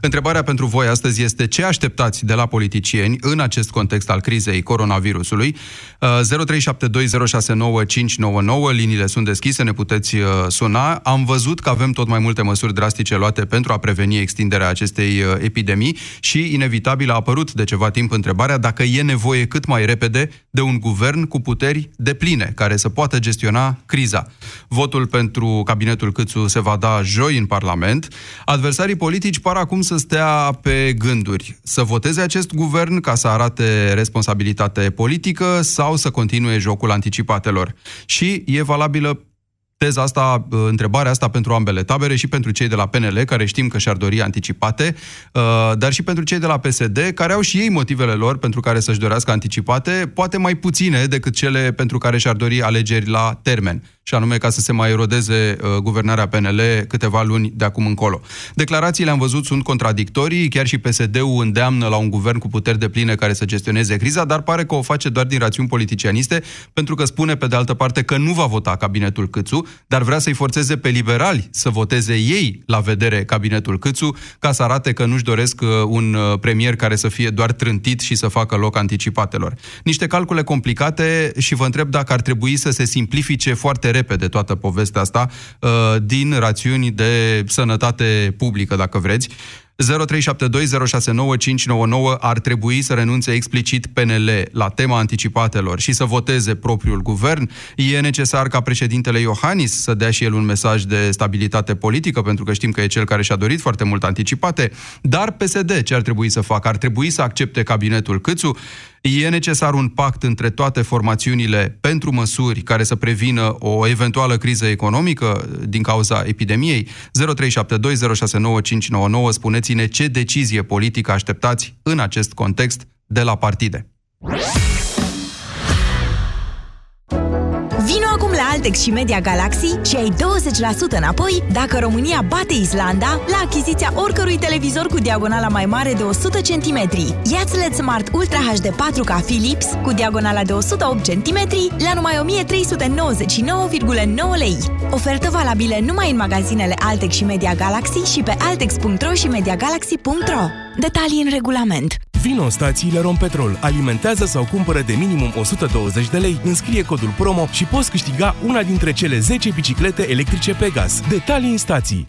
Întrebarea pentru voi astăzi este ce așteptați de la politicieni în acest context al crizei coronavirusului. 0372069599, liniile sunt deschise, ne puteți uh, suna. Am văzut că avem tot mai multe măsuri drastice luate pentru a preveni extinderea acestei uh, epidemii și inevitabil a apărut de ceva timp întrebarea dacă e nevoie cât mai repede de un guvern cu puteri de pline care să poată gestiona criza. Votul pentru cabinetul Câțu se va da joi în Parlament. Adversarii politici par acum să stea pe gânduri. Să voteze acest guvern ca să arate responsabilitate politică sau să continue jocul anticipatelor. Și e valabilă teza asta, uh, întrebarea asta pentru ambele tabere și pentru cei de la PNL, care știm că și-ar dori anticipate, uh, dar și pentru cei de la PSD, care au și ei motivele lor pentru care să-și dorească anticipate, poate mai puține decât cele pentru care și-ar dori alegeri la termen și anume ca să se mai erodeze uh, guvernarea PNL câteva luni de acum încolo. Declarațiile, am văzut, sunt contradictorii, chiar și PSD-ul îndeamnă la un guvern cu puteri de pline care să gestioneze criza, dar pare că o face doar din rațiuni politicianiste, pentru că spune pe de altă parte că nu va vota cabinetul Câțu, dar vrea să-i forțeze pe liberali să voteze ei la vedere cabinetul Câțu, ca să arate că nu-și doresc uh, un uh, premier care să fie doar trântit și să facă loc anticipatelor. Niște calcule complicate și vă întreb dacă ar trebui să se simplifice foarte repede toată povestea asta uh, din rațiuni de sănătate publică, dacă vreți. 0372069599 ar trebui să renunțe explicit PNL la tema anticipatelor și să voteze propriul guvern. E necesar ca președintele Iohannis să dea și el un mesaj de stabilitate politică, pentru că știm că e cel care și-a dorit foarte mult anticipate. Dar PSD ce ar trebui să facă? Ar trebui să accepte cabinetul Câțu? E necesar un pact între toate formațiunile pentru măsuri care să prevină o eventuală criză economică din cauza epidemiei? 0372069599 spuneți-ne ce decizie politică așteptați în acest context de la partide. Altex și Media Galaxy și ai 20% înapoi dacă România bate Islanda la achiziția oricărui televizor cu diagonala mai mare de 100 cm. Iați LED Smart Ultra HD 4K Philips cu diagonala de 108 cm la numai 1399,9 lei. Ofertă valabilă numai în magazinele Altex și Media Galaxy și pe altex.ro și mediagalaxy.ro. Detalii în regulament. Vino în stațiile Rompetrol, alimentează sau cumpără de minimum 120 de lei, înscrie codul promo și poți câștiga una dintre cele 10 biciclete electrice pe gaz. Detalii în stații.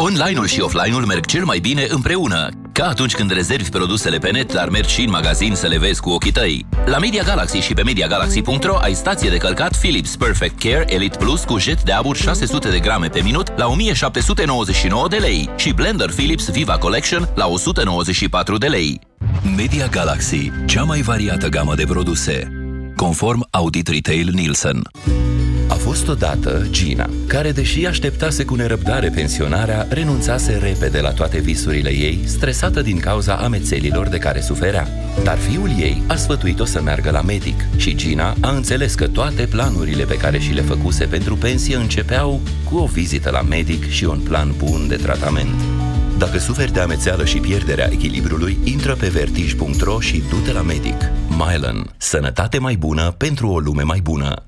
Online-ul și offline-ul merg cel mai bine împreună. Ca atunci când rezervi produsele pe net, dar mergi și în magazin să le vezi cu ochii tăi. La Media Galaxy și pe MediaGalaxy.ro ai stație de călcat Philips Perfect Care Elite Plus cu jet de abur 600 de grame pe minut la 1799 de lei și blender Philips Viva Collection la 194 de lei. Media Galaxy, cea mai variată gamă de produse. Conform Audit Retail Nielsen. A fost odată Gina, care, deși așteptase cu nerăbdare pensionarea, renunțase repede la toate visurile ei, stresată din cauza amețelilor de care suferea. Dar fiul ei a sfătuit-o să meargă la medic și Gina a înțeles că toate planurile pe care și le făcuse pentru pensie începeau cu o vizită la medic și un plan bun de tratament. Dacă suferi de amețeală și pierderea echilibrului, intră pe vertij.ro și du-te la medic. Mylan. Sănătate mai bună pentru o lume mai bună.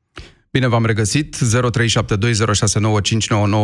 Bine v-am regăsit, 0372069599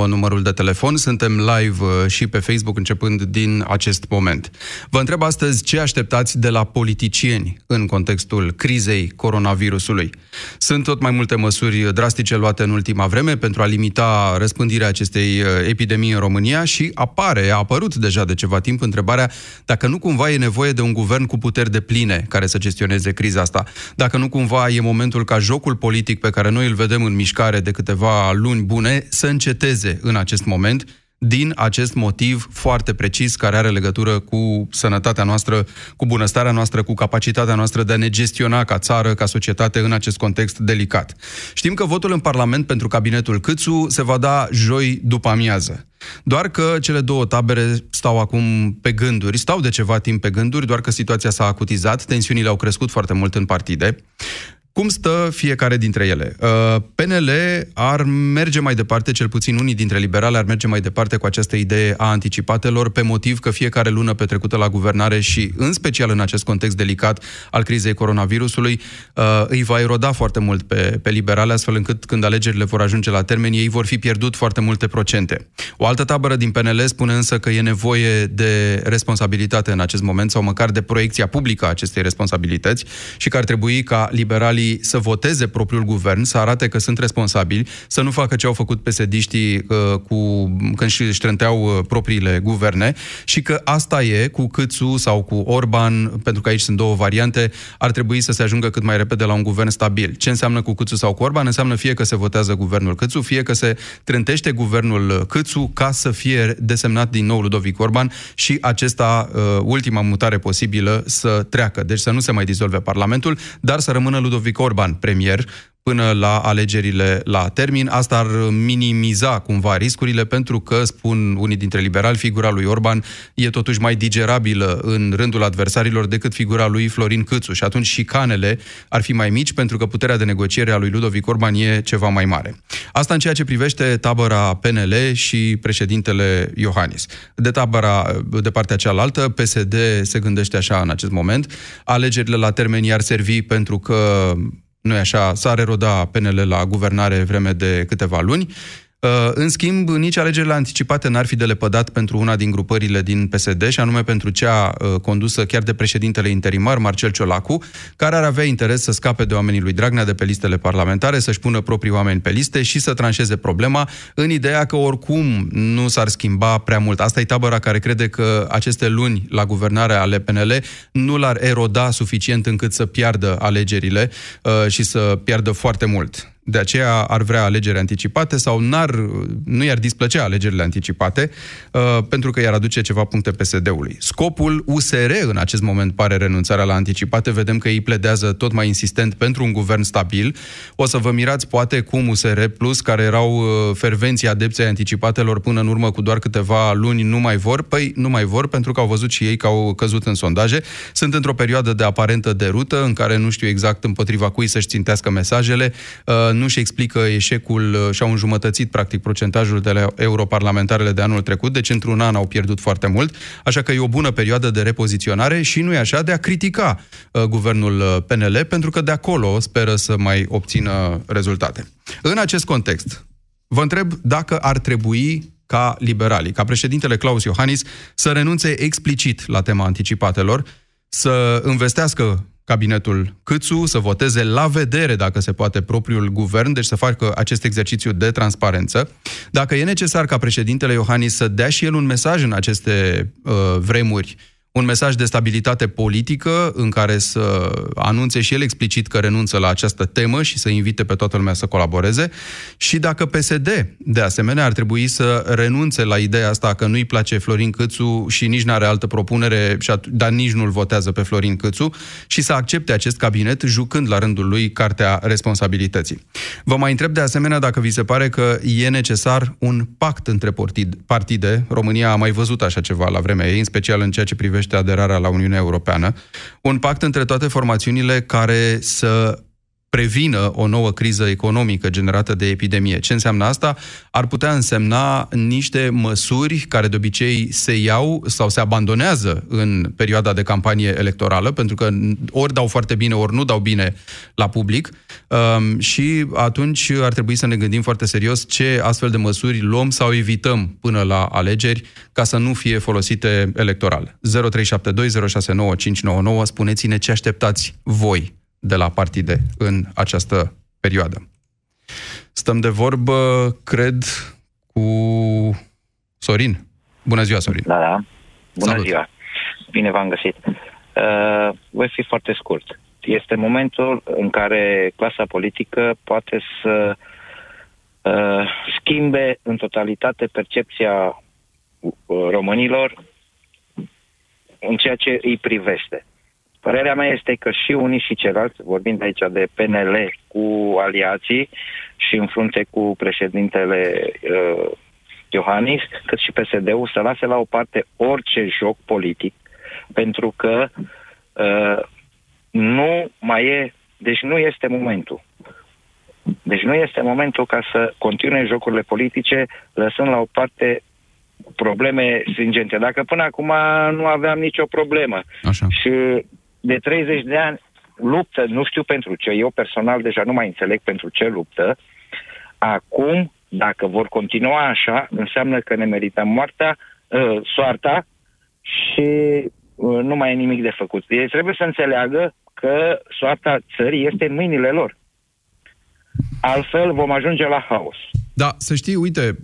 numărul de telefon. Suntem live uh, și pe Facebook începând din acest moment. Vă întreb astăzi ce așteptați de la politicieni în contextul crizei coronavirusului. Sunt tot mai multe măsuri drastice luate în ultima vreme pentru a limita răspândirea acestei uh, epidemii în România și apare, a apărut deja de ceva timp întrebarea dacă nu cumva e nevoie de un guvern cu puteri de pline care să gestioneze criza asta. Dacă nu cumva e momentul ca jocul politic pe care noi îl vedem în mișcare de câteva luni bune, să înceteze în acest moment din acest motiv foarte precis care are legătură cu sănătatea noastră, cu bunăstarea noastră, cu capacitatea noastră de a ne gestiona ca țară, ca societate în acest context delicat. Știm că votul în Parlament pentru cabinetul Câțu se va da joi după amiază. Doar că cele două tabere stau acum pe gânduri, stau de ceva timp pe gânduri, doar că situația s-a acutizat, tensiunile au crescut foarte mult în partide. Cum stă fiecare dintre ele? Uh, PNL ar merge mai departe, cel puțin unii dintre liberale ar merge mai departe cu această idee a anticipatelor, pe motiv că fiecare lună petrecută la guvernare și, în special în acest context delicat al crizei coronavirusului, uh, îi va eroda foarte mult pe, pe liberale, astfel încât când alegerile vor ajunge la termen, ei vor fi pierdut foarte multe procente. O altă tabără din PNL spune însă că e nevoie de responsabilitate în acest moment, sau măcar de proiecția publică a acestei responsabilități și că ar trebui ca liberalii să voteze propriul guvern, să arate că sunt responsabili, să nu facă ce au făcut pesediștii uh, cu, când își ștrânteau uh, propriile guverne și că asta e cu Câțu sau cu Orban, pentru că aici sunt două variante, ar trebui să se ajungă cât mai repede la un guvern stabil. Ce înseamnă cu Câțu sau cu Orban? Înseamnă fie că se votează guvernul Câțu, fie că se trântește guvernul Câțu ca să fie desemnat din nou Ludovic Orban și acesta, uh, ultima mutare posibilă, să treacă. Deci să nu se mai dizolve Parlamentul, dar să rămână Ludovic Orban premier până la alegerile la termin. Asta ar minimiza cumva riscurile, pentru că, spun unii dintre liberali, figura lui Orban e totuși mai digerabilă în rândul adversarilor decât figura lui Florin Câțu și atunci șicanele ar fi mai mici pentru că puterea de negociere a lui Ludovic Orban e ceva mai mare. Asta în ceea ce privește tabăra PNL și președintele Iohannis. De tabăra, de partea cealaltă, PSD se gândește așa în acest moment, alegerile la termen i-ar servi pentru că nu așa, s-ar eroda PNL la guvernare vreme de câteva luni. Uh, în schimb, nici alegerile anticipate n-ar fi de lepădat pentru una din grupările din PSD, și anume pentru cea uh, condusă chiar de președintele interimar, Marcel Ciolacu, care ar avea interes să scape de oamenii lui Dragnea de pe listele parlamentare, să-și pună proprii oameni pe liste și să tranșeze problema, în ideea că oricum nu s-ar schimba prea mult. Asta e tabăra care crede că aceste luni la guvernare ale PNL nu l-ar eroda suficient încât să piardă alegerile uh, și să piardă foarte mult de aceea ar vrea alegeri anticipate sau n-ar, nu i-ar displăcea alegerile anticipate uh, pentru că i-ar aduce ceva puncte PSD-ului. Scopul USR în acest moment pare renunțarea la anticipate. Vedem că ei pledează tot mai insistent pentru un guvern stabil. O să vă mirați poate cum USR Plus, care erau uh, fervenții adepții anticipatelor până în urmă cu doar câteva luni, nu mai vor. Păi nu mai vor pentru că au văzut și ei că au căzut în sondaje. Sunt într-o perioadă de aparentă derută în care nu știu exact împotriva cui să-și țintească mesajele uh, nu-și explică eșecul uh, și au înjumătățit, practic, procentajul de la europarlamentarele de anul trecut, deci într-un an au pierdut foarte mult, așa că e o bună perioadă de repoziționare și nu e așa de a critica uh, guvernul uh, PNL, pentru că de acolo speră să mai obțină rezultate. În acest context, vă întreb dacă ar trebui ca liberalii, ca președintele Claus Iohannis, să renunțe explicit la tema anticipatelor, să investească cabinetul Câțu, să voteze la vedere, dacă se poate, propriul guvern, deci să facă acest exercițiu de transparență. Dacă e necesar ca președintele Iohannis să dea și el un mesaj în aceste uh, vremuri un mesaj de stabilitate politică în care să anunțe și el explicit că renunță la această temă și să invite pe toată lumea să colaboreze și dacă PSD, de asemenea, ar trebui să renunțe la ideea asta că nu-i place Florin Câțu și nici n-are altă propunere, dar nici nu-l votează pe Florin Câțu și să accepte acest cabinet jucând la rândul lui cartea responsabilității. Vă mai întreb de asemenea dacă vi se pare că e necesar un pact între partide. România a mai văzut așa ceva la vremea ei, în special în ceea ce privește privește aderarea la Uniunea Europeană, un pact între toate formațiunile care să prevină o nouă criză economică generată de epidemie. Ce înseamnă asta? Ar putea însemna niște măsuri care de obicei se iau sau se abandonează în perioada de campanie electorală, pentru că ori dau foarte bine, ori nu dau bine la public um, și atunci ar trebui să ne gândim foarte serios ce astfel de măsuri luăm sau evităm până la alegeri ca să nu fie folosite electoral. 0372069599 spuneți-ne ce așteptați voi de la partide în această perioadă. Stăm de vorbă, cred, cu Sorin. Bună ziua, Sorin! Da, da. Bună Salut. ziua! Bine v-am găsit! Uh, voi fi foarte scurt. este momentul în care clasa politică poate să uh, schimbe în totalitate percepția uh, românilor în ceea ce îi privește. Părerea mea este că și unii și ceilalți, vorbind aici de PNL cu aliații și în frunte cu președintele uh, Iohannis, cât și PSD-ul, să lase la o parte orice joc politic, pentru că uh, nu mai e, deci nu este momentul. Deci nu este momentul ca să continue jocurile politice, lăsând la o parte probleme stringente. Dacă până acum nu aveam nicio problemă Așa. și de 30 de ani luptă, nu știu pentru ce, eu personal deja nu mai înțeleg pentru ce luptă, acum, dacă vor continua așa, înseamnă că ne merităm moartea, uh, soarta și uh, nu mai e nimic de făcut. Ei trebuie să înțeleagă că soarta țării este în mâinile lor. Altfel vom ajunge la haos. Da, să știi, uite,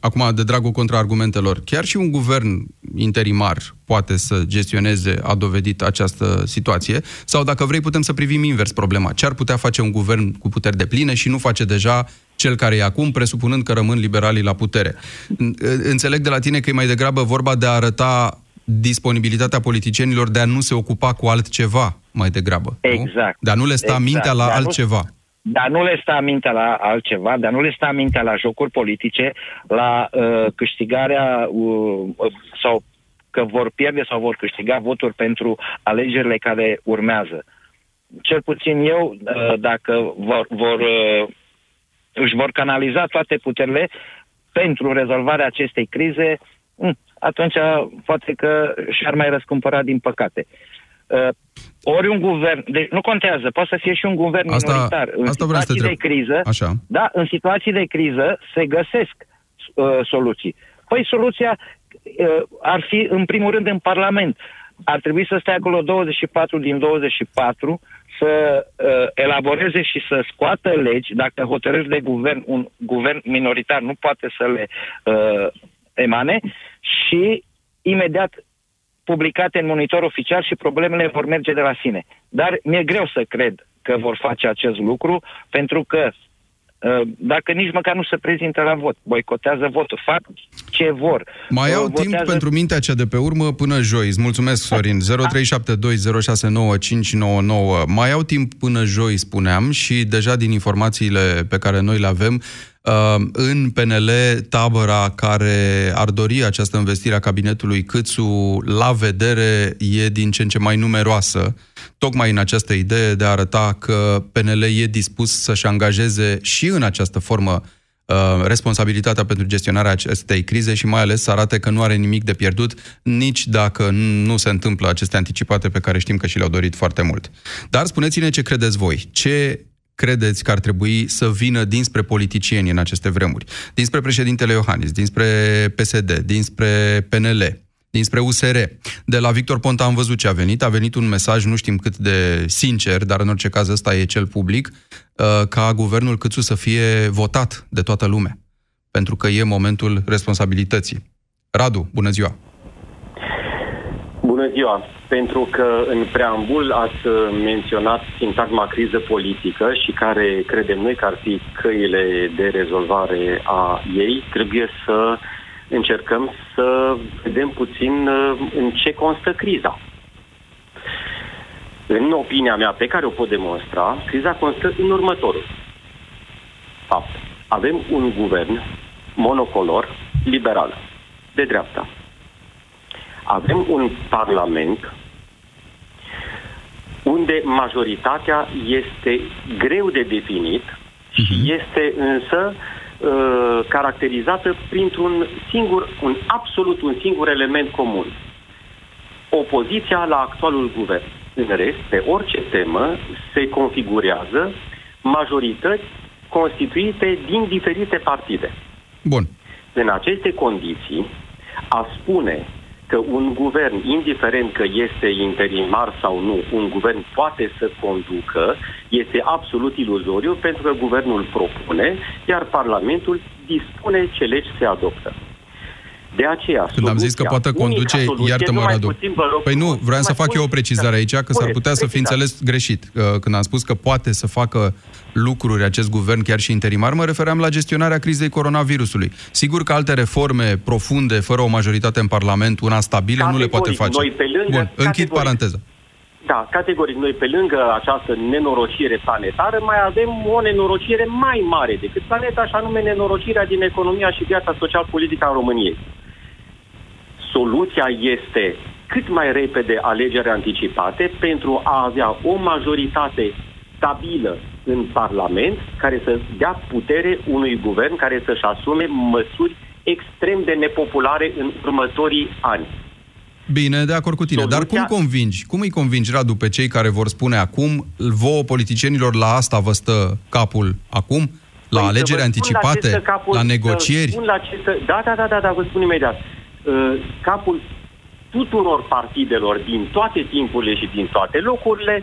acum de dragul contraargumentelor, chiar și un guvern interimar poate să gestioneze, a dovedit această situație, sau dacă vrei putem să privim invers problema. Ce ar putea face un guvern cu puteri de pline și nu face deja cel care e acum, presupunând că rămân liberalii la putere. Înțeleg de la tine că e mai degrabă vorba de a arăta disponibilitatea politicienilor de a nu se ocupa cu altceva mai degrabă. Exact. Nu? De a nu le sta exact. mintea la de altceva. Nu, dar nu le sta mintea la altceva, dar nu le sta mintea la jocuri politice, la uh, câștigarea uh, sau că vor pierde sau vor câștiga voturi pentru alegerile care urmează. Cel puțin eu, uh, dacă vor, vor uh, își vor canaliza toate puterile pentru rezolvarea acestei crize, hm, atunci poate că și-ar mai răscumpăra din păcate. Uh, ori un guvern, deci nu contează, poate să fie și un guvern Asta- minoritar. În asta vreau să te situații de întreb. criză, Așa. da, în situații de criză se găsesc uh, soluții. Păi soluția uh, ar fi, în primul rând, în Parlament. Ar trebui să stea acolo 24 din 24 să uh, elaboreze și să scoată legi, dacă hotărâri de guvern, un guvern minoritar nu poate să le uh, emane și imediat publicate în monitor oficial și problemele vor merge de la sine. Dar mi-e greu să cred că vor face acest lucru, pentru că uh, dacă nici măcar nu se prezintă la vot, boicotează votul, fac ce vor. Mai Uh, au timp votează- pentru mintea cea de pe urmă până joi. Îți mulțumesc, Sorin. 0372069599. Mai au timp până joi, spuneam, și deja din informațiile pe care noi le avem, uh, în PNL, tabăra care ar dori această investire a cabinetului Câțu la vedere e din ce în ce mai numeroasă, tocmai în această idee de a arăta că PNL e dispus să-și angajeze și în această formă uh, responsabilitatea pentru gestionarea acestei crize și mai ales să arate că nu are nimic de pierdut, nici dacă nu se întâmplă aceste anticipate pe care știm că și le-au dorit foarte mult. Dar spuneți-ne ce credeți voi. Ce credeți că ar trebui să vină dinspre politicieni în aceste vremuri? Dinspre președintele Iohannis, dinspre PSD, dinspre PNL, dinspre USR. De la Victor Ponta am văzut ce a venit. A venit un mesaj, nu știm cât de sincer, dar în orice caz ăsta e cel public, uh, ca guvernul Câțu să fie votat de toată lumea. Pentru că e momentul responsabilității. Radu, bună ziua! Bună ziua! Pentru că în preambul ați uh, menționat sintagma criză politică și care credem noi că ar fi căile de rezolvare a ei, trebuie să încercăm să vedem puțin uh, în ce constă criza. În opinia mea, pe care o pot demonstra, criza constă în următorul. Fapt. Avem un guvern monocolor, liberal, de dreapta. Avem un parlament unde majoritatea este greu de definit și este însă uh, caracterizată printr-un singur, un absolut un singur element comun. Opoziția la actualul guvern. În rest, pe orice temă se configurează majorități constituite din diferite partide. Bun. În aceste condiții, a spune că un guvern, indiferent că este interimar sau nu, un guvern poate să conducă, este absolut iluzoriu pentru că guvernul propune, iar Parlamentul dispune ce legi se adoptă. De aceea, Când am zis că poate conduce, iartă-mă, Radu. Păi nu, vreau să fac eu o precizare aici, că s-ar putea să fi înțeles greșit. Când am spus că poate să facă lucruri acest guvern, chiar și interimar, mă refeream la gestionarea crizei coronavirusului. Sigur că alte reforme profunde, fără o majoritate în Parlament, una stabilă, categoric, nu le poate face. Noi pe lângă, Bun, închid paranteza. Da, categoric, noi pe lângă această nenorocire planetară mai avem o nenorocire mai mare decât planeta, așa nume nenorocirea din economia și viața social-politică a României. Soluția este cât mai repede alegeri anticipate pentru a avea o majoritate stabilă în Parlament care să dea putere unui guvern care să-și asume măsuri extrem de nepopulare în următorii ani. Bine, de acord cu tine. Soluția... Dar cum convingi? Cum îi convingi, Radu, pe cei care vor spune acum, vouă politicienilor, la asta vă stă capul acum? La păi alegeri anticipate? La, capul, la negocieri? La ce să... Da, da, da, da, da, vă spun imediat. Uh, capul tuturor partidelor din toate timpurile și din toate locurile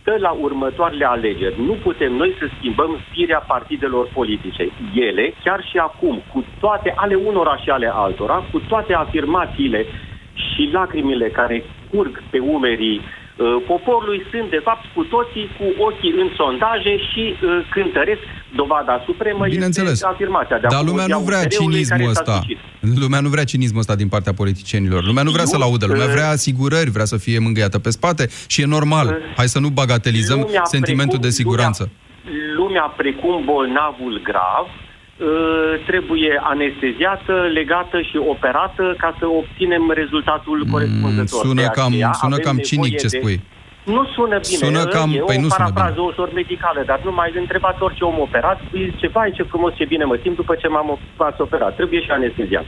stă la următoarele alegeri. Nu putem noi să schimbăm firea partidelor politice. Ele, chiar și acum, cu toate ale unora și ale altora, cu toate afirmațiile și lacrimile care curg pe umerii uh, poporului sunt, de fapt, cu toții cu ochii în sondaje și uh, cântăresc dovada supremă Bineînțeles. este afirmația de Dar lumea nu vrea cinismul ăsta. Lumea nu vrea cinismul ăsta din partea politicienilor. Lumea nu vrea să-l audă. Lumea vrea asigurări, vrea să fie mângâiată pe spate și e normal. Uh, Hai să nu bagatelizăm lumea sentimentul precum, de siguranță. Lumea, lumea precum bolnavul grav Uh, trebuie anesteziată, legată și operată ca să obținem rezultatul mm, corespunzător. Sună cam, sună cam cinic ce spui. De... Nu sună bine. Sună cam, e păi o nu parafrază ușor medicală, dar nu mai întrebați orice om operat, zice, vai ce frumos, ce bine mă simt după ce m-am operat. Trebuie și anesteziat.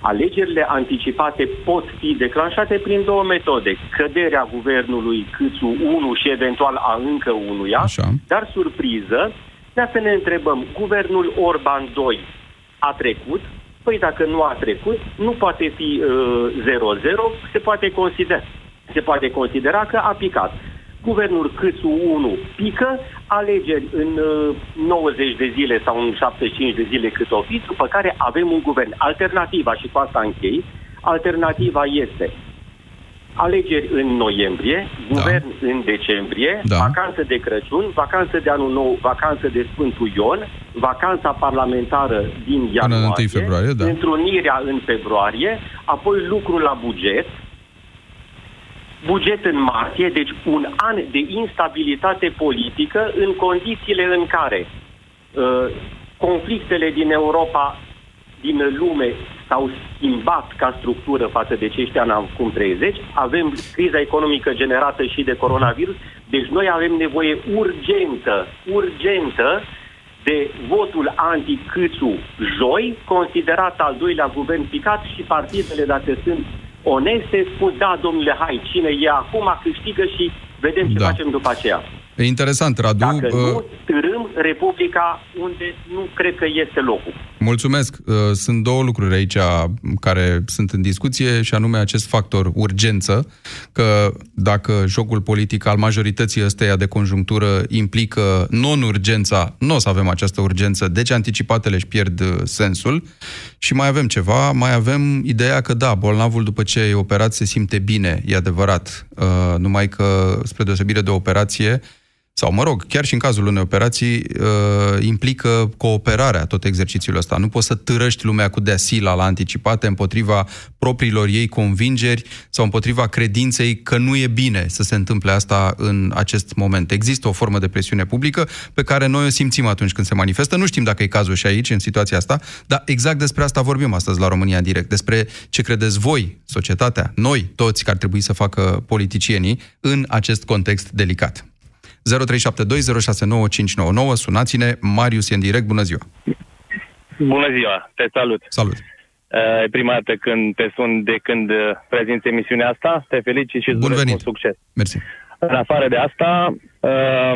Alegerile anticipate pot fi declanșate prin două metode. Căderea guvernului Câțu 1 și eventual a încă unuia, Așa. dar surpriză, Putea să ne întrebăm, guvernul Orban 2 a trecut? Păi dacă nu a trecut, nu poate fi uh, 0-0, se poate considera, se poate considera că a picat. Guvernul Câțu 1 pică, alegeri în uh, 90 de zile sau în 75 de zile cât o fi, după care avem un guvern. Alternativa, și cu asta închei, alternativa este alegeri în noiembrie, da. guvern în decembrie, da. vacanță de Crăciun, vacanță de Anul Nou, vacanță de Sfântul Ion, vacanța parlamentară din ianuarie, în februarie, da. întrunirea în februarie, apoi lucru la buget, buget în martie, deci un an de instabilitate politică în condițiile în care uh, conflictele din Europa, din lume s-au schimbat ca structură față de ce știam acum 30. Avem criza economică generată și de coronavirus, deci noi avem nevoie urgentă, urgentă de votul anti-Câțu joi, considerat al doilea guvern picat și partidele, dacă sunt oneste, spun, da, domnule, hai, cine e acum, câștigă și vedem ce da. facem după aceea. E interesant, Radu. Dacă nu, târâm Republica unde nu cred că este locul. Mulțumesc. Uh, sunt două lucruri aici care sunt în discuție și anume acest factor urgență, că dacă jocul politic al majorității ăsteia de conjunctură implică non-urgența, nu o să avem această urgență, deci anticipatele își pierd uh, sensul. Și mai avem ceva, mai avem ideea că da, bolnavul după ce e operat se simte bine, e adevărat, uh, numai că spre deosebire de operație, sau mă rog, chiar și în cazul unei operații, uh, implică cooperarea tot exercițiul ăsta. Nu poți să târăști lumea cu deasila la anticipate împotriva propriilor ei convingeri sau împotriva credinței că nu e bine să se întâmple asta în acest moment. Există o formă de presiune publică pe care noi o simțim atunci când se manifestă. Nu știm dacă e cazul și aici, în situația asta, dar exact despre asta vorbim astăzi la România în direct, despre ce credeți voi, societatea, noi, toți, care ar trebui să facă politicienii în acest context delicat. 0372069599. Sunați-ne, Marius e în direct, bună ziua! Bună ziua, te salut! Salut! Uh, e prima dată când te sun de când uh, prezinți emisiunea asta. Te felicit și îți Bun venit. mult succes. Mersi. În afară de asta, uh,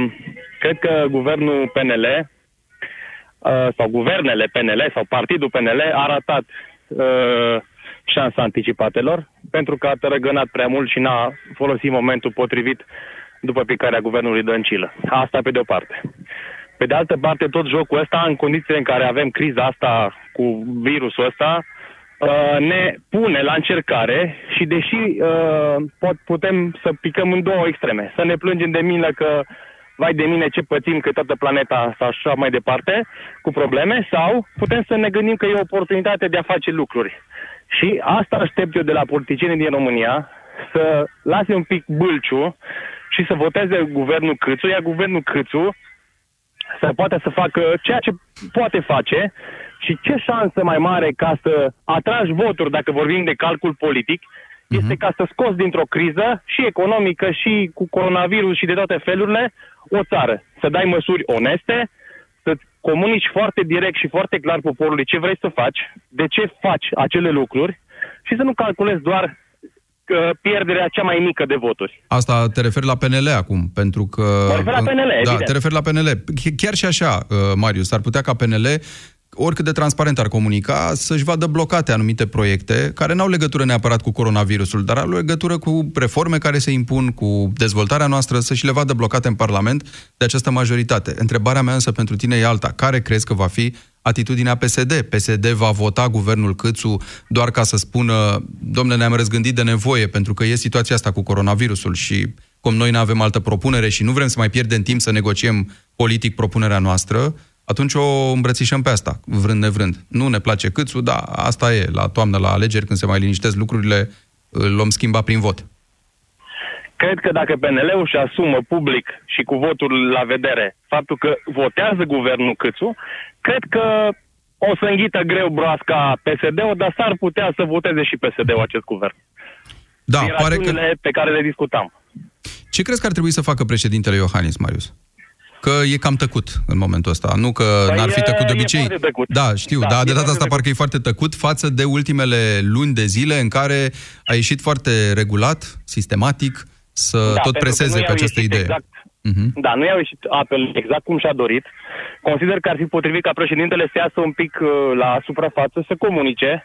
cred că guvernul PNL sau guvernele PNL sau partidul PNL a ratat șansa anticipatelor pentru că a tărăgănat prea mult și n-a folosit momentul potrivit după picarea guvernului Dăncilă. Asta pe de o parte. Pe de altă parte, tot jocul ăsta, în condițiile în care avem criza asta cu virusul ăsta, uh, ne pune la încercare și deși uh, pot, putem să picăm în două extreme, să ne plângem de milă că vai de mine ce pățim că toată planeta sau așa mai departe cu probleme sau putem să ne gândim că e o oportunitate de a face lucruri. Și asta aștept eu de la politicienii din România, să lase un pic bâlciu și să voteze guvernul Câțu, iar guvernul Câțu să poată să facă ceea ce poate face și ce șansă mai mare ca să atragi voturi, dacă vorbim de calcul politic, uh-huh. este ca să scoți dintr-o criză și economică și cu coronavirus și de toate felurile o țară. Să dai măsuri oneste, să comunici foarte direct și foarte clar poporului ce vrei să faci, de ce faci acele lucruri și să nu calculezi doar pierderea cea mai mică de voturi. Asta te referi la PNL acum, pentru că... Mă refer la PNL, Da, evident. te referi la PNL. Chiar și așa, uh, Marius, ar putea ca PNL oricât de transparent ar comunica, să-și vadă blocate anumite proiecte care n-au legătură neapărat cu coronavirusul, dar au legătură cu reforme care se impun, cu dezvoltarea noastră, să-și le vadă blocate în Parlament de această majoritate. Întrebarea mea însă pentru tine e alta. Care crezi că va fi atitudinea PSD? PSD va vota guvernul Câțu doar ca să spună, domnule, ne-am răzgândit de nevoie, pentru că e situația asta cu coronavirusul și cum noi nu avem altă propunere și nu vrem să mai pierdem timp să negociem politic propunerea noastră, atunci o îmbrățișăm pe asta, vrând nevrând. Nu ne place câțu, da, asta e, la toamnă, la alegeri, când se mai liniștesc lucrurile, îl luăm schimba prin vot. Cred că dacă PNL-ul își asumă public și cu votul la vedere faptul că votează guvernul Câțu, cred că o să înghită greu broasca PSD-ul, dar s-ar putea să voteze și PSD-ul acest guvern. Da, Din pare că... rațiunile pe care le discutam. Ce crezi că ar trebui să facă președintele Iohannis, Marius? Că e cam tăcut în momentul ăsta. Nu că Păi n-ar fi e- tăcut de e obicei. foarte tăcut. Da, știu, Da, da, e de data foarte asta tăcut. parcă e foarte tăcut față de ultimele luni de zile în care a ieșit foarte regulat, sistematic, să Da, tot pentru că preseze nu pe i-au această ieșit idee. Exact, Mhm. Da, nu i-au ieșit apel exact cum și-a dorit. Consider că ar fi potrivit ca președintele să iasă un pic uh, la suprafață, să comunice,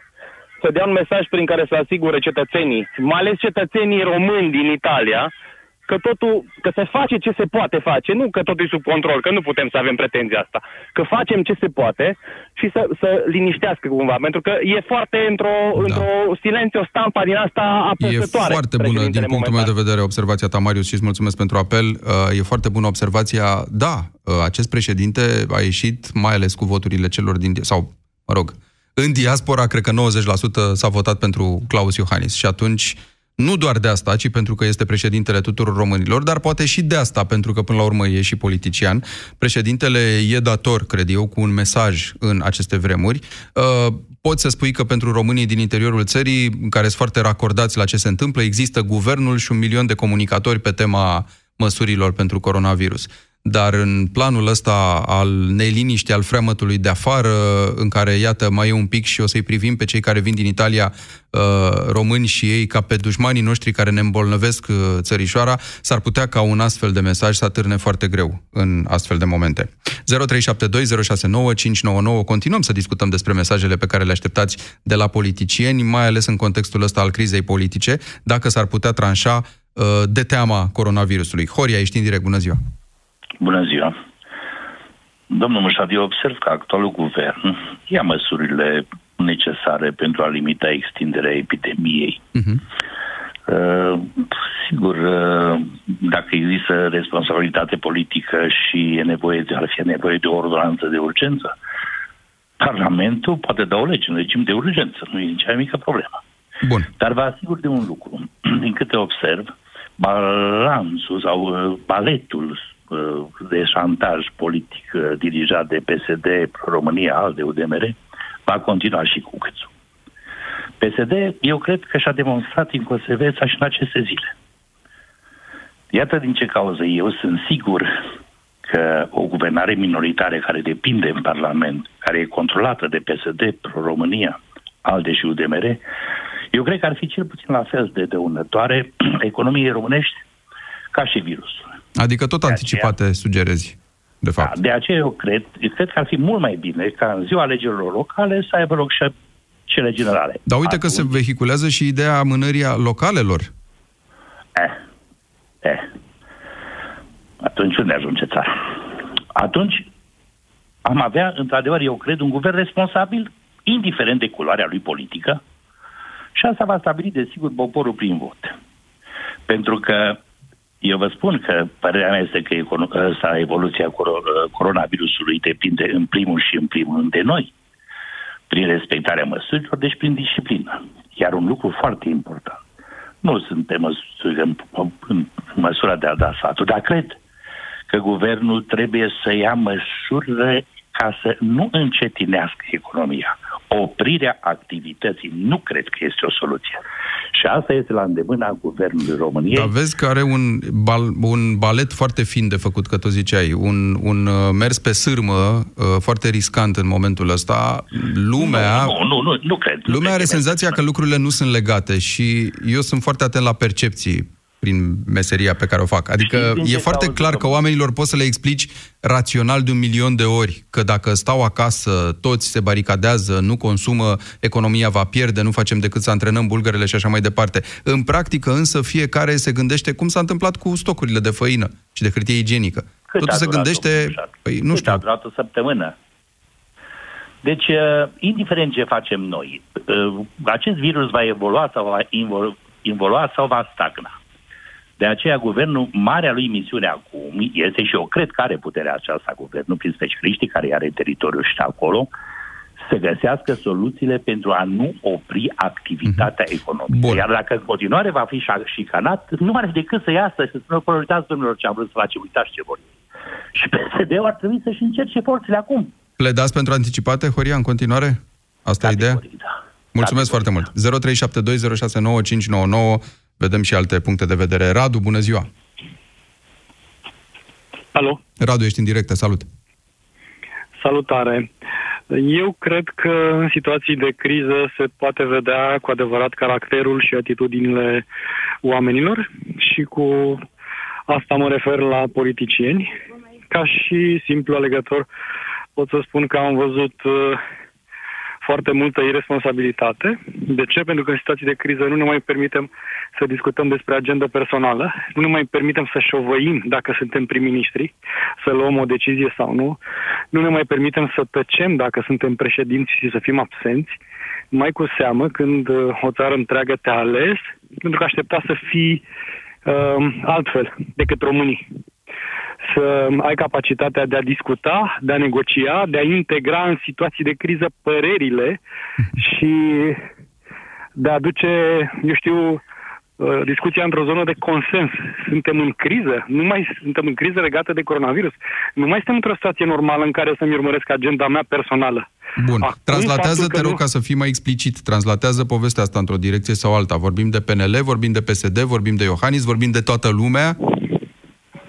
să dea un mesaj prin care să asigure cetățenii, mai ales cetățenii români din Italia, că totul, că se face ce se poate face, nu că totul e sub control, că nu putem să avem pretenția asta, că facem ce se poate și să, să liniștească cumva, pentru că e foarte într-o, da. într-o silențio stampa din asta E apăsătoare. foarte bună din președintele punctul meu momentan. de vedere observația ta, Marius, și îți mulțumesc pentru apel. Uh, E foarte bună observația. Da, uh, acest președinte a ieșit, mai ales cu voturile celor din... sau, mă rog, în diaspora, cred că 90% s-a votat pentru Claus Iohannis. Și atunci, nu doar de asta, ci pentru că este președintele tuturor românilor, dar poate și de asta, pentru că până la urmă e și politician. Președintele e dator, cred eu, cu un mesaj în aceste vremuri. Uh, Poți să spui că pentru românii din interiorul țării, care sunt foarte racordați la ce se întâmplă, există guvernul și un milion de comunicatori pe tema măsurilor pentru coronavirus. Dar în planul ăsta al neliniștii, al freamătului de afară, în care, iată, mai e un pic și o să-i privim pe cei care vin din Italia, uh, români și ei, ca pe dușmanii noștri care ne îmbolnăvesc uh, țărișoara, s-ar putea ca un astfel de mesaj să atârne foarte greu în astfel de momente. 0372069599 Continuăm să discutăm despre mesajele pe care le așteptați de la politicieni, mai ales în contextul ăsta al crizei politice, dacă s-ar putea tranșa uh, de teama coronavirusului. Horia, ești în direct, bună ziua! Bună ziua! Domnul Mușat, eu observ că actualul guvern ia măsurile necesare pentru a limita extinderea epidemiei. Uh-huh. Uh, sigur, uh, dacă există responsabilitate politică și e nevoie de, ar fi nevoie de o ordonanță de urgență, Parlamentul poate da o lege în regim de urgență, nu e nici mai mică problemă. Bun. Dar vă asigur de un lucru. Din câte observ, balansul sau uh, baletul uh, de șantaj politic uh, dirijat de PSD, România, ALDE, UDMR, va continua și cu câțu. PSD, eu cred că și-a demonstrat inconsecvența și în aceste zile. Iată din ce cauză eu sunt sigur că o guvernare minoritară care depinde în Parlament, care e controlată de PSD, Pro-România, ALDE și UDMR, eu cred că ar fi cel puțin la fel de dăunătoare economiei românești ca și virusul. Adică tot anticipate sugerezi, de fapt. Da, de aceea eu cred, eu cred că ar fi mult mai bine ca în ziua alegerilor locale să aibă loc și cele generale. Dar uite că se vehiculează și ideea amânării a localelor. Eh, eh. Atunci unde ajunge țara? Atunci am avea, într-adevăr, eu cred, un guvern responsabil indiferent de culoarea lui politică, și asta va stabili, desigur, poporul prin vot. Pentru că eu vă spun că părerea mea este că ăsta, evoluția coronavirusului depinde în primul și în primul rând de noi, prin respectarea măsurilor, deci prin disciplină. Iar un lucru foarte important, nu suntem măsuri, în, în măsura de a da sfatul, dar cred că guvernul trebuie să ia măsuri ca să nu încetinească economia. Oprirea activității nu cred că este o soluție. Și asta este la îndemâna Guvernului României. Dar vezi că are un, bal, un balet foarte fin de făcut, că tu ziceai, un, un uh, mers pe sârmă uh, foarte riscant în momentul ăsta. Lumea... Nu, nu, nu, nu, nu cred. Lumea nu are cred senzația că lucrurile nu sunt legate și eu sunt foarte atent la percepții prin meseria pe care o fac. Adică e foarte clar că oamenilor poți să le explici rațional de un milion de ori că dacă stau acasă, toți se baricadează, nu consumă, economia va pierde, nu facem decât să antrenăm bulgărele și așa mai departe. În practică însă fiecare se gândește cum s-a întâmplat cu stocurile de făină și de hârtie igienică. Cât Totul se gândește, păi, nu Cât știu. a durat o săptămână? Deci, uh, indiferent ce facem noi, uh, acest virus va evolua sau va involua sau va stagna. De aceea, guvernul, marea lui misiune acum este, și eu cred că are puterea aceasta guvernul, prin specialiștii care are teritoriul și acolo, să găsească soluțiile pentru a nu opri activitatea mm-hmm. economică. Bun. Iar dacă în continuare va fi șicanat, nu are decât să iasă și să spună, prioritați, domnilor, ce am vrut să facem, uitați ce vor. Și PSD-ul ar trebui să-și încerce forțele acum. Pledați pentru anticipate, Horia, în continuare? Asta e ideea? Da. Mulțumesc foarte mult. 0372069599 Vedem și alte puncte de vedere. Radu, bună ziua! Alo? Radu, ești în direct, salut! Salutare! Eu cred că în situații de criză se poate vedea cu adevărat caracterul și atitudinile oamenilor și cu asta mă refer la politicieni. Ca și simplu alegător pot să spun că am văzut uh, foarte multă irresponsabilitate. De ce? Pentru că în situații de criză nu ne mai permitem să discutăm despre agenda personală, nu ne mai permitem să șovăim dacă suntem prim-ministri, să luăm o decizie sau nu, nu ne mai permitem să tăcem dacă suntem președinți și să fim absenți, mai cu seamă când uh, o țară întreagă te-a ales, pentru că aștepta să fii uh, altfel decât românii să ai capacitatea de a discuta, de a negocia, de a integra în situații de criză părerile și de a aduce, eu știu, uh, discuția într-o zonă de consens. Suntem în criză, nu mai suntem în criză legată de coronavirus. Nu mai suntem într-o situație normală în care să-mi urmăresc agenda mea personală. Bun. Acum, Translatează, te rog, nu... ca să fii mai explicit. Translatează povestea asta într-o direcție sau alta. Vorbim de PNL, vorbim de PSD, vorbim de Iohannis, vorbim de toată lumea.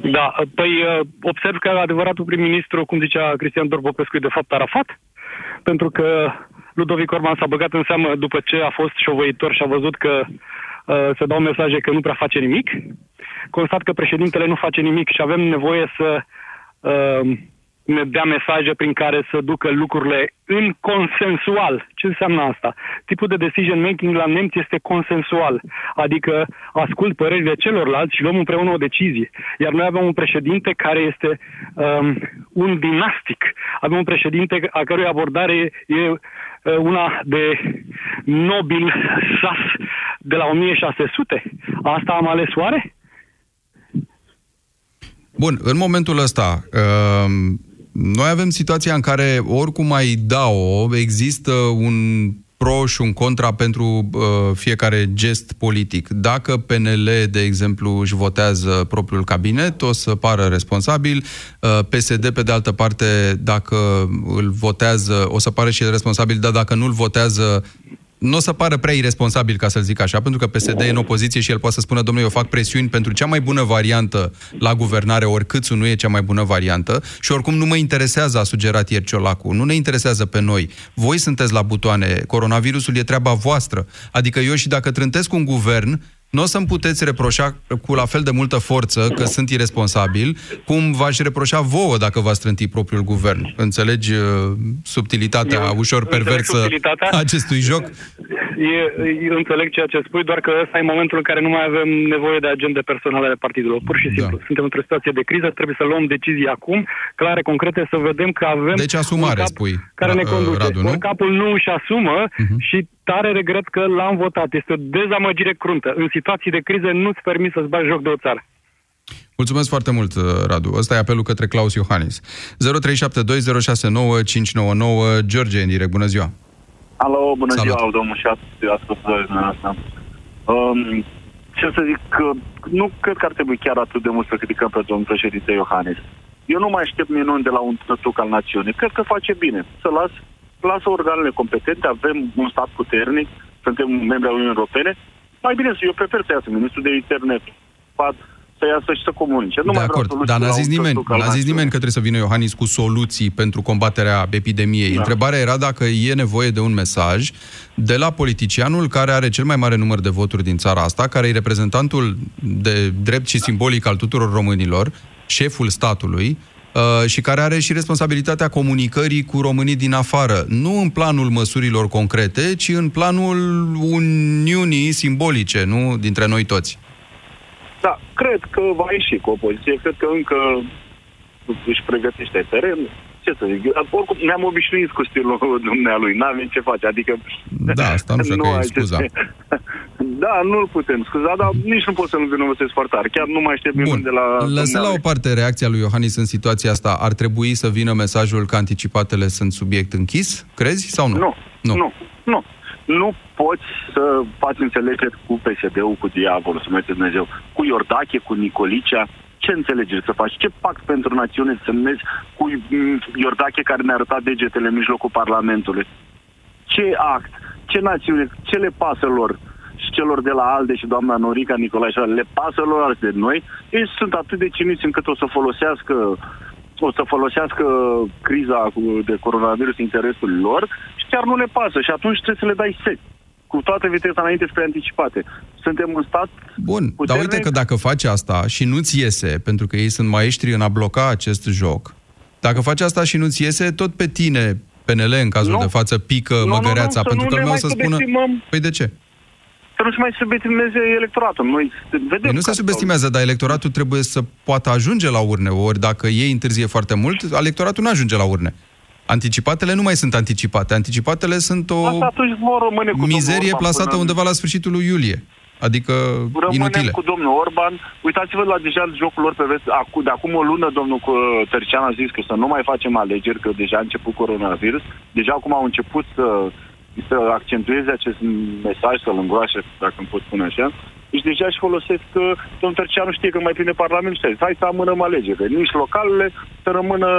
Da, păi uh, observ că adevăratul prim-ministru, cum zicea Cristian Dorbopescu, e de fapt Arafat, pentru că Ludovic Orban s-a băgat în seamă după ce a fost șovăitor și a văzut că uh, se dau mesaje că nu prea face nimic. Constat că președintele nu face nimic și avem nevoie să uh, ne dea mesaje prin care să ducă lucrurile în consensual. Ce înseamnă asta? Tipul de decision making la nemți este consensual, adică ascult părerile celorlalți și luăm împreună o decizie. Iar noi avem un președinte care este um, un dinastic. Avem un președinte a cărui abordare e uh, una de nobil sas de la 1600. Asta am ales oare? Bun, în momentul ăsta, uh, noi avem situația în care, oricum ai da-o, există un pro și un contra pentru uh, fiecare gest politic. Dacă PNL, de exemplu, își votează propriul cabinet, o să pară responsabil. Uh, PSD, pe de altă parte, dacă îl votează, o să pară și el responsabil, dar dacă nu îl votează, nu o să pară prea irresponsabil, ca să zic așa, pentru că PSD e în opoziție și el poate să spună, domnule, eu fac presiuni pentru cea mai bună variantă la guvernare, oricât nu e cea mai bună variantă și oricum nu mă interesează, a sugerat ieri Ciolacu, nu ne interesează pe noi. Voi sunteți la butoane, coronavirusul e treaba voastră. Adică eu și dacă trântesc un guvern, nu o să-mi puteți reproșa cu la fel de multă forță că sunt irresponsabil, cum v-aș reproșa vouă dacă v-ați trânti propriul guvern. Înțelegi uh, subtilitatea Eu ușor înțeleg perversă subtilitatea. a acestui joc? E, eu înțeleg ceea ce spui, doar că ăsta e momentul în care nu mai avem nevoie de agende personale ale partidelor. Pur și simplu. Da. Suntem într-o situație de criză, trebuie să luăm decizii acum, clare, concrete, să vedem că avem Deci asumare, un cap spui, care ne Ra- conduce. Radu, nu? Ori capul nu își asumă și tare regret că l-am votat. Este o dezamăgire cruntă. În situații de criză nu-ți permis să-ți bagi joc de o țară. Mulțumesc foarte mult, uh, Radu. Ăsta e apelul către Claus Iohannis. 0372069599 George, în direct. Bună ziua! Alo, bună Salut. ziua, domnul Șat, ascultătorii dumneavoastră. Um, ce să zic, că nu cred că ar trebui chiar atât de mult să criticăm pe domnul președinte Iohannis. Eu nu mai aștept minuni de la un tătuc al națiunii. Cred că face bine. Să las, lasă organele competente, avem un stat puternic, suntem membri al Uniunii Europene. Mai bine, să eu prefer să iasă ministrul de internet, pad, să iasă și să comunice. Nu de mai vreau acord, soluții dar n-a la zis un nimeni, tătuc al n-a zis națiunii. nimeni că trebuie să vină Iohannis cu soluții pentru combaterea epidemiei. Da. Întrebarea era dacă e nevoie de un mesaj de la politicianul care are cel mai mare număr de voturi din țara asta, care e reprezentantul de drept și simbolic al tuturor românilor, șeful statului, uh, și care are și responsabilitatea comunicării cu românii din afară. Nu în planul măsurilor concrete, ci în planul uniunii simbolice, nu dintre noi toți. Da, cred că va ieși cu opoziție. Cred că încă își pregătește teren. Ce să zic, oricum ne-am obișnuit cu stilul dumnealui, n-avem ce face, adică... Da, asta nu știu că e ai ce- scuza. Da, nu-l putem scuza, dar nici nu pot să-l vinovățesc foarte tare. Chiar nu mai aștept minuni de la Lăsând la dumnealui. o parte reacția lui Iohannis în situația asta, ar trebui să vină mesajul că anticipatele sunt subiect închis? Crezi sau nu? Nu, nu, nu. Nu, nu poți să faci înțelegeri cu PSD-ul, cu diavolul, să mergi Dumnezeu, cu Iordache, cu Nicolicea. Ce înțelegeri să faci? Ce pact pentru națiune să semnezi cu mm, Iordache care ne-a arătat degetele în mijlocul Parlamentului? Ce act? Ce națiune? Ce le pasă lor? Și celor de la ALDE și doamna Norica Nicolae și le pasă lor de noi? Ei sunt atât de ciniți încât o să folosească o să folosească criza cu- de coronavirus în interesul lor și chiar nu le pasă. Și atunci trebuie să le dai set. Cu toată viteza înainte spre anticipate. Suntem un stat Bun, dar puternic. uite că dacă faci asta și nu-ți iese, pentru că ei sunt maestri în a bloca acest joc, dacă faci asta și nu-ți iese, tot pe tine, PNL, în cazul Nu. de față, pică Nu, nu, măgăreața, nu, să pentru nu că ne lumea o mai să spună... subestimăm. Păi de ce? Să nu se mai subestimeze electoratul. Noi vedem Păi nu se că- subestimează, dar electoratul trebuie să poată ajunge la urne. Ori dacă ei întârzie foarte mult, electoratul nu ajunge la urne. Anticipatele nu mai sunt anticipate. Anticipatele sunt o Asta atunci vor rămâne cu domnul mizerie Orban plasată până- undeva la sfârșitul lui iulie. Adică Rămânem inutile. cu domnul Orban. Uitați-vă la deja jocul lor pe vest. Acu, de acum o lună domnul uh, Tărcean a zis că să nu mai facem alegeri, că deja a început coronavirus. Deja acum au început să, să accentueze acest mesaj, să-l îngroașe, dacă îmi pot spune așa. Deci deja își folosesc că domnul Tărceanu știe că mai prinde Parlamentul și a zis, hai să amânăm alegerile. Nici localele să rămână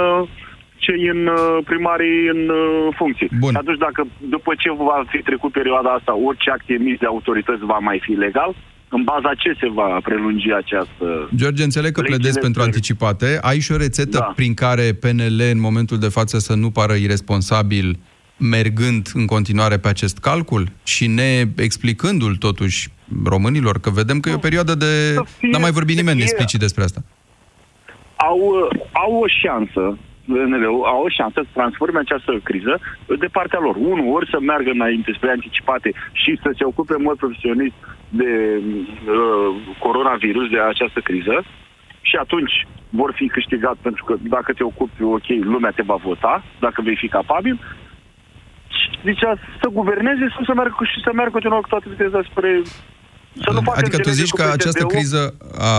cei în uh, primarii în uh, funcție. Bun. Și atunci dacă după ce va fi trecut perioada asta, orice act emis de autorități va mai fi legal, în baza ce se va prelungi această... George, înțeleg că Legile pledezi pentru țării. anticipate. Ai și o rețetă Da. prin care PNL în momentul de față să nu pară irresponsabil mergând în continuare pe acest calcul și ne explicându-l totuși românilor, că vedem că e o perioadă de... fie- N-a mai vorbit să nimeni fie- explicit despre asta. au, uh, au o șansă, PNL-ul au o șansă să transforme această criză de partea lor. Unu, ori să meargă înainte spre anticipate și să se ocupe în mod profesionist de uh, coronavirus, de această criză, și atunci vor fi câștigat pentru că dacă te ocupi, ok, lumea te va vota, dacă vei fi capabil. Și Zicea să guverneze sau să meargă, și să meargă continuă cu toată viteza spre... Să nu facă Adică tu înțelegeri zici cu că această PSD-ul. criză a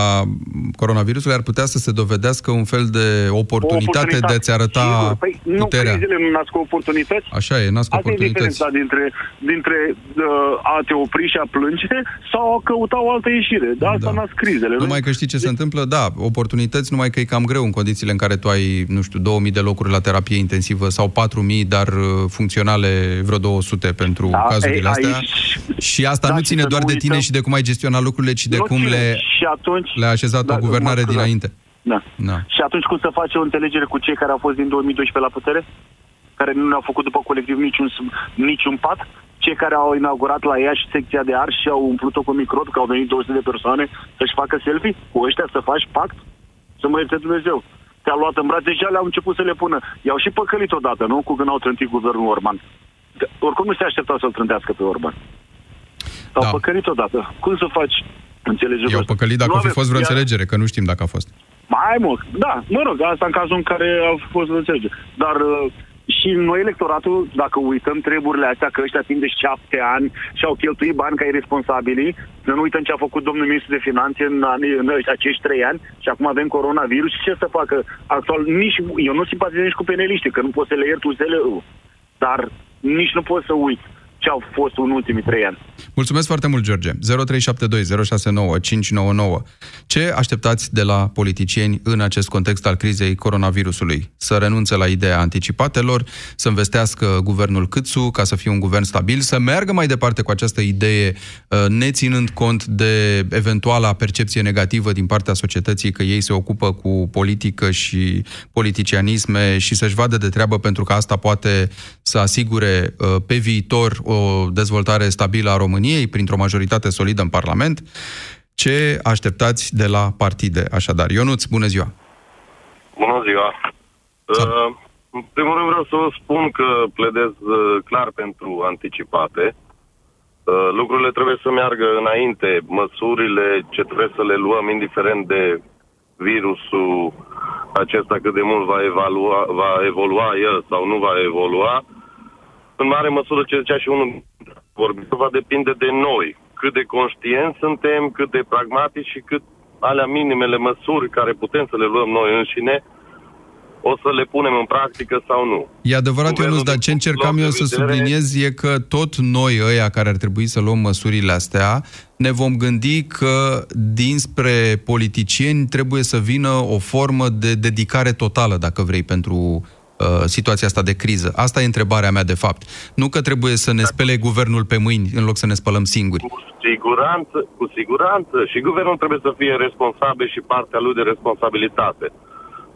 coronavirusului ar putea să se dovedească un fel de oportunitate, de a-ți arăta Sigur. Păi, nu, puterea. crizele nu nasc oportunități. Așa e, nasc Asta e oportunități. diferența dintre, dintre uh, a te opri și a plânge sau a căuta o altă ieșire. De asta da. nasc crizele. Numai că știi ce se întâmplă? Da, oportunități, numai că e cam greu în condițiile în care tu ai, nu știu, 2000 de locuri la terapie intensivă sau 4000, dar uh, funcționale vreo 200 pentru Da, cazurile ei, astea. aici- Și asta da, nu și ține să doar nu de tine uităm- și de cum ai gestionat lucrurile, ci de Nu cum ține. le, Și atunci... le-a așezat Da, o guvernare mă scuzați. dinainte. Da. Da. Și atunci cum să face o înțelegere cu cei care au fost din 2012 la putere? Care nu ne-au făcut după colectiv niciun, niciun pat? cei care au inaugurat la ea și secția de ars și au umplut-o cu microb, că au venit 200 de persoane să-și facă selfie? Cu ăștia să faci pact? Să mă ierte Dumnezeu. Te-a luat în brațe și le-au început să le pună. I-au și păcălit odată, nu? Cu când au trântit guvernul Orban. Că, oricum nu se aștepta să-l trântească pe Orban. Au da. păcălit odată. Cum să faci? Înțelegi? I-au păcălit dacă nu a fi fost vreo iar... înțelegere, că nu știm dacă a fost. Mai mult, da, mă rog, asta în cazul în care a fost vreo înțelegere. Dar uh, și noi electoratul, dacă uităm treburile astea, că ăștia timp de șapte ani și-au cheltuit bani ca irresponsabili, să nu uităm ce a făcut domnul ministru de finanțe în, anii, în acești trei ani și acum avem coronavirus și ce să facă actual, nici, eu nu simpatizez nici cu peneliștii, că nu pot să le iert USL-ul, dar nici nu pot să uit ce au fost în ultimii trei ani. Mulțumesc foarte mult, George. 0372 Ce așteptați de la politicieni în acest context al crizei coronavirusului? Să renunțe la ideea anticipatelor, să investească guvernul Câțu ca să fie un guvern stabil, să meargă mai departe cu această idee, uh, neținând cont de eventuala percepție negativă din partea societății că ei se ocupă cu politică și politicianisme și să-și vadă de treabă pentru că asta poate să asigure uh, pe viitor o dezvoltare stabilă a României printr-o majoritate solidă în Parlament. Ce așteptați de la partide? Așadar, Ionuț, bună ziua! Bună ziua! Uh, în primul rând vreau să vă spun că pledez uh, clar pentru anticipate. Uh, lucrurile trebuie să meargă înainte, măsurile ce trebuie să le luăm, indiferent de virusul acesta cât de mult va, evalua, va evolua el sau nu va evolua, în mare măsură ce zicea și unul vorbit, va depinde de noi. Cât de conștienți suntem, cât de pragmatici și cât alea minimele măsuri care putem să le luăm noi înșine, o să le punem în practică sau nu. E adevărat, Ionuț, dar ce încercam eu să subliniez e că tot noi, ăia care ar trebui să luăm măsurile astea, ne vom gândi că dinspre politicieni trebuie să vină o formă de dedicare totală, dacă vrei, pentru Uh, situația asta de criză? Asta e întrebarea mea, de fapt. Nu că trebuie să ne spele guvernul pe mâini în loc să ne spălăm singuri. Cu siguranță, cu siguranță. Și guvernul trebuie să fie responsabil și partea lui de responsabilitate.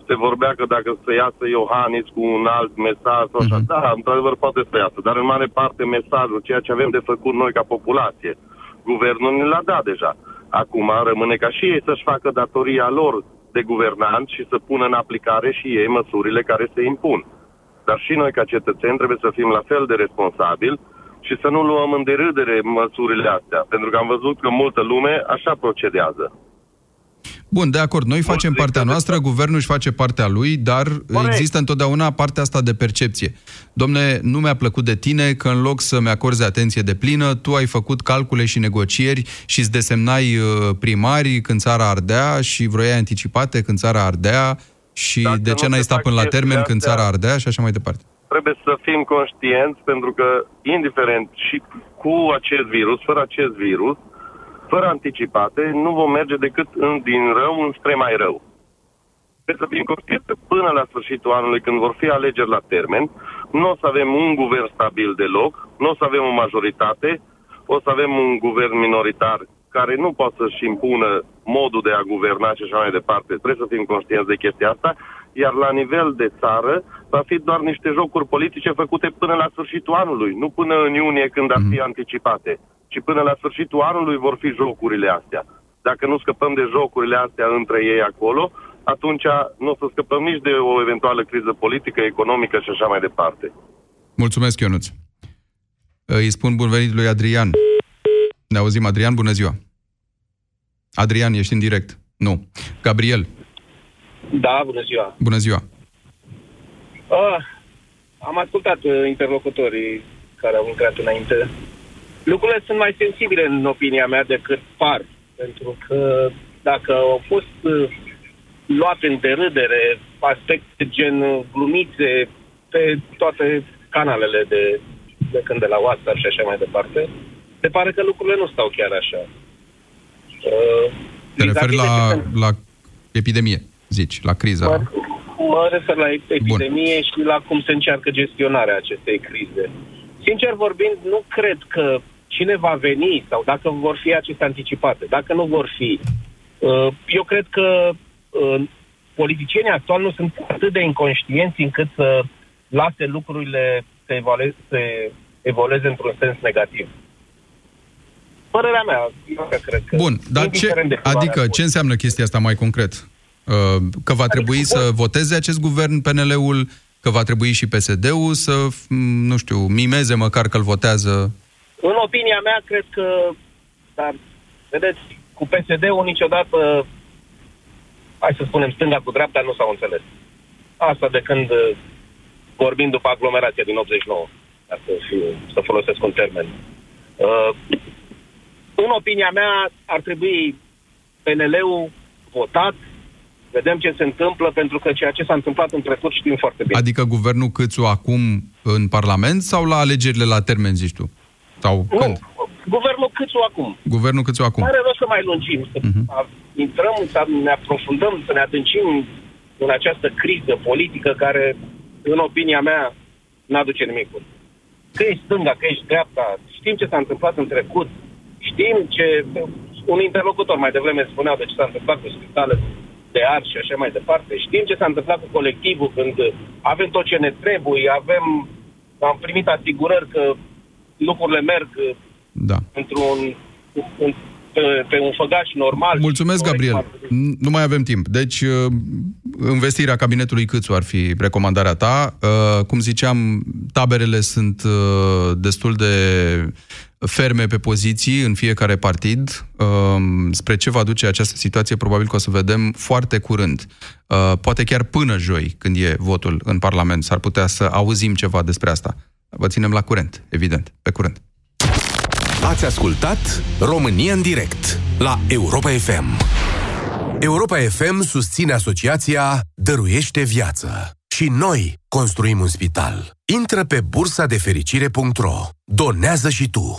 Se vorbea că dacă să iasă Iohannis cu un alt mesaj, uh-huh. da, într-adevăr poate să iasă, dar în mare parte mesajul, ceea ce avem de făcut noi ca populație, guvernul ne l-a dat deja. Acum rămâne ca și ei să-și facă datoria lor de guvernanți și să pună în aplicare și ei măsurile care se impun. Dar și noi, ca cetățeni, trebuie să fim la fel de responsabili și să nu luăm în derâdere măsurile astea, pentru că am văzut că multă lume așa procedează. Bun, de acord. Noi facem partea noastră, guvernul își face partea lui, dar Corect. există întotdeauna partea asta de percepție. Domne, nu mi-a plăcut de tine că în loc să-mi acorzi atenție de plină, tu ai făcut calcule și negocieri și îți desemnai uh, primari când țara ardea și vroiai anticipate când țara ardea și Dacă de ce n-ai stat până la termen când țara ardea și așa mai departe. Trebuie să fim conștienți pentru că, indiferent și cu acest virus, fără acest virus, fără anticipate, nu vom merge decât în, din rău înspre mai rău. Trebuie să fim conștienți până la sfârșitul anului, când vor fi alegeri la termen, nu o să avem un guvern stabil deloc, nu o să avem o majoritate, o să avem un guvern minoritar care nu poate să-și impună modul de a guverna și așa mai departe. Trebuie să fim conștienți de chestia asta, iar la nivel de țară va fi doar niște jocuri politice făcute până la sfârșitul anului, nu până în iunie când ar fi mhm. anticipate, ci până la sfârșitul anului vor fi jocurile astea. Dacă nu scăpăm de jocurile astea între ei acolo, atunci nu o să scăpăm nici de o eventuală criză politică, economică și așa mai departe. Mulțumesc, Ionuț. Îi spun bun venit lui Adrian. Ne auzim, Adrian, bună ziua. Adrian, ești în direct. Nu. Gabriel. Da, bună ziua. Bună ziua. Uh, am ascultat uh, interlocutorii care au intrat înainte. Lucrurile sunt mai sensibile, în opinia mea, decât par. Pentru că dacă au fost uh, luate în derâdere aspecte gen uh, glumițe pe toate canalele de, de când de la WhatsApp și așa mai departe, se pare că lucrurile nu stau chiar așa. Uh, Te referi la, la epidemie, zici, la criza? Mă, mă refer la epidemie Bun. și la cum se încearcă gestionarea acestei crize. Sincer vorbind, nu cred că cine va veni sau dacă vor fi aceste anticipate, dacă nu vor fi. Uh, eu cred că uh, politicienii actuali nu sunt atât de inconștienți încât să lase lucrurile să, evolue, să evolueze într-un sens negativ. Părerea mea, eu cred că... Bun, dar ce, adică ce înseamnă chestia asta mai concret? Uh, Că va trebui Adică, să voteze acest guvern PNL-ul, că va trebui și PSD-ul să, f- nu știu, mimeze măcar că îl votează. În opinia mea, cred că, dar, vedeți, cu PSD-ul niciodată, hai să spunem, stânga cu dreapta nu s-au înțeles. Asta de când uh, vorbim după aglomerația din 89, ca să, fiu, să folosesc un termen. Uh, în opinia mea, ar trebui PNL-ul votat, vedem ce se întâmplă, pentru că ceea ce s-a întâmplat în trecut știm foarte bine. Adică guvernul Câțu acum în Parlament sau la alegerile la termen, zici tu? Sau Nu, când? guvernul Câțu acum. Guvernul Câțu acum. Nu are rost să mai lungim, să uh-huh. intrăm, să ne aprofundăm, să ne adâncim în această criză politică care, în opinia mea, n-aduce nimic bun. Că ești stânga, că ești dreapta, știm ce s-a întâmplat în trecut, știm ce... Un interlocutor mai devreme spunea de ce s-a întâmplat cu spitale de art și așa mai departe. Știm ce s-a întâmplat cu colectivul când avem tot ce ne trebuie, avem... Am primit asigurări că lucrurile merg Da. într-un, un, pe, pe un făgaș normal. Mulțumesc, și corect. Gabriel. N- Nu mai avem timp. Deci, uh, investirea cabinetului Câțu ar fi recomandarea ta. Uh, Cum ziceam, taberele sunt uh, destul de ferme pe poziții în fiecare partid. Uh, Spre ce va duce această situație, probabil că o să vedem foarte curând. Uh, Poate chiar până joi, când e votul în Parlament, s-ar putea să auzim ceva despre asta. Vă ținem la curent, evident. Pe curând. Ați ascultat România în direct la Europa FM. Europa FM susține asociația Dăruiește Viață. Și noi construim un spital. Intră pe bursa de fericire.ro. Donează și tu.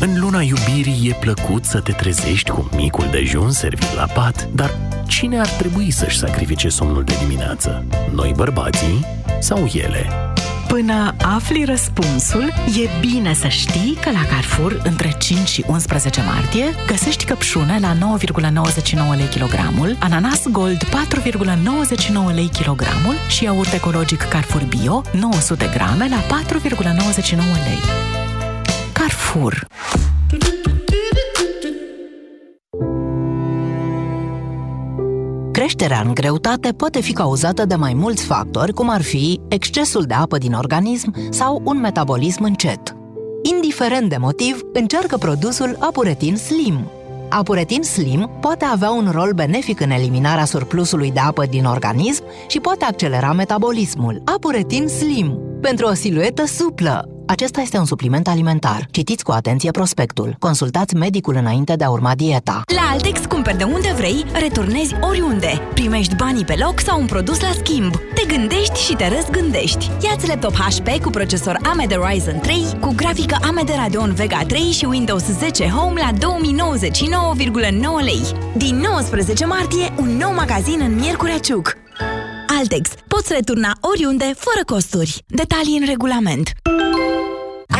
În luna iubirii e plăcut să te trezești cu micul dejun servit la pat, dar cine ar trebui să-și sacrifice somnul de dimineață? Noi bărbații sau ele? Până afli răspunsul, e bine să știi că la Carrefour, între 5 și 11 martie, găsești căpșune la 9,99 lei kilogramul, ananas gold 4,99 lei kilogramul și iaurt ecologic Carrefour Bio 900 grame la 4,99 lei. Carrefour. Creșterea în greutate poate fi cauzată de mai mulți factori, cum ar fi excesul de apă din organism sau un metabolism încet. Indiferent de motiv, încearcă produsul Apuretin Slim. Apuretin Slim poate avea un rol benefic în eliminarea surplusului de apă din organism și poate accelera metabolismul. Apuretin Slim, pentru o siluetă suplă. Acesta este un supliment alimentar. Citiți cu atenție prospectul. Consultați medicul înainte de a urma dieta. La Altex cumperi de unde vrei, returnezi oriunde. Primești banii pe loc sau un produs la schimb. Te gândești și te răzgândești. Iați laptop HP cu procesor AMD Ryzen 3, cu grafică AMD Radeon Vega 3 și Windows 10 Home la 2099,9 lei. Din 19 martie, un nou magazin în Miercurea Ciuc. Altex. Poți returna oriunde, fără costuri. Detalii în regulament.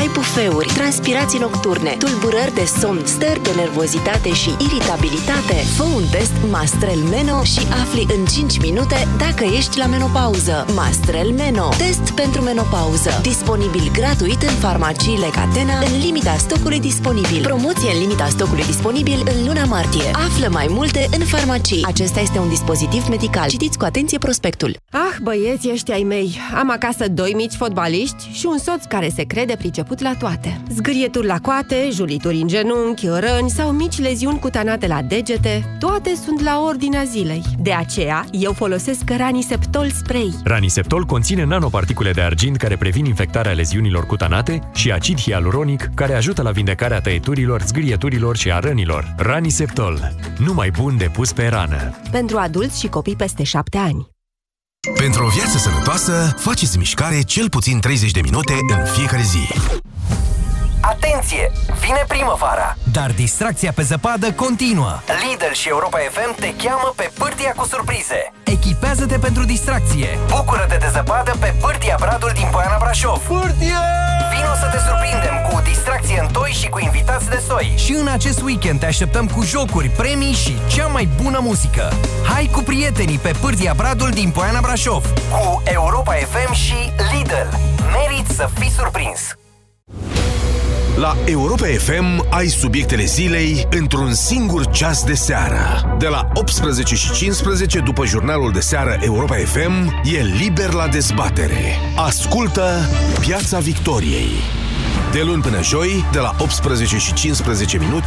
Ai bufeuri, transpirații nocturne, tulburări de somn, stări de nervozitate și iritabilitate? Fă un test Mastrel Meno și afli în 5 minute dacă ești la menopauză. Mastrel Meno. Test pentru menopauză. Disponibil gratuit în farmaciile Catena în limita stocului disponibil. Promoție în limita stocului disponibil în luna martie. Află mai multe în farmacii. Acesta este un dispozitiv medical. Citiți cu atenție prospectul. Ah, băieți ăștia ai mei, am acasă doi mici fotbaliști și un soț care se crede priceput la toate. Zgârieturi la coate, julituri în genunchi, răni sau mici leziuni cutanate la degete, toate sunt la ordinea zilei. De aceea, eu folosesc Raniseptol Spray. Raniseptol conține nanoparticule de argint care previn infectarea leziunilor cutanate și acid hialuronic care ajută la vindecarea tăieturilor, zgârieturilor și a rănilor. Raniseptol. Numai bun de pus pe rană. Pentru adulți și copii peste 7 ani. Pentru o viață sănătoasă, faceți mișcare cel puțin 30 de minute în fiecare zi. Atenție! Vine primăvara! Dar distracția pe zăpadă continuă. Lidl și Europa FM te cheamă pe pârtia cu surprize. Echipează-te pentru distracție. Bucură-te de zăpadă pe pârtia Bradul din Poiana Brașov. Pârtie! Vino să te surprindem cu distracție în toi și cu invitați de soi. Și în acest weekend te așteptăm cu jocuri, premii și cea mai bună muzică. Hai cu prietenii pe pârtia Bradul din Poiana Brașov. Cu Europa FM și Lidl. Merit să fii surprins. La Europa FM ai subiectele zilei într-un singur ceas de seară. De la 18 și 15 după jurnalul de seară Europa FM e liber la dezbatere. Ascultă Piața Victoriei. De luni până joi, de la 18 și 15 minute,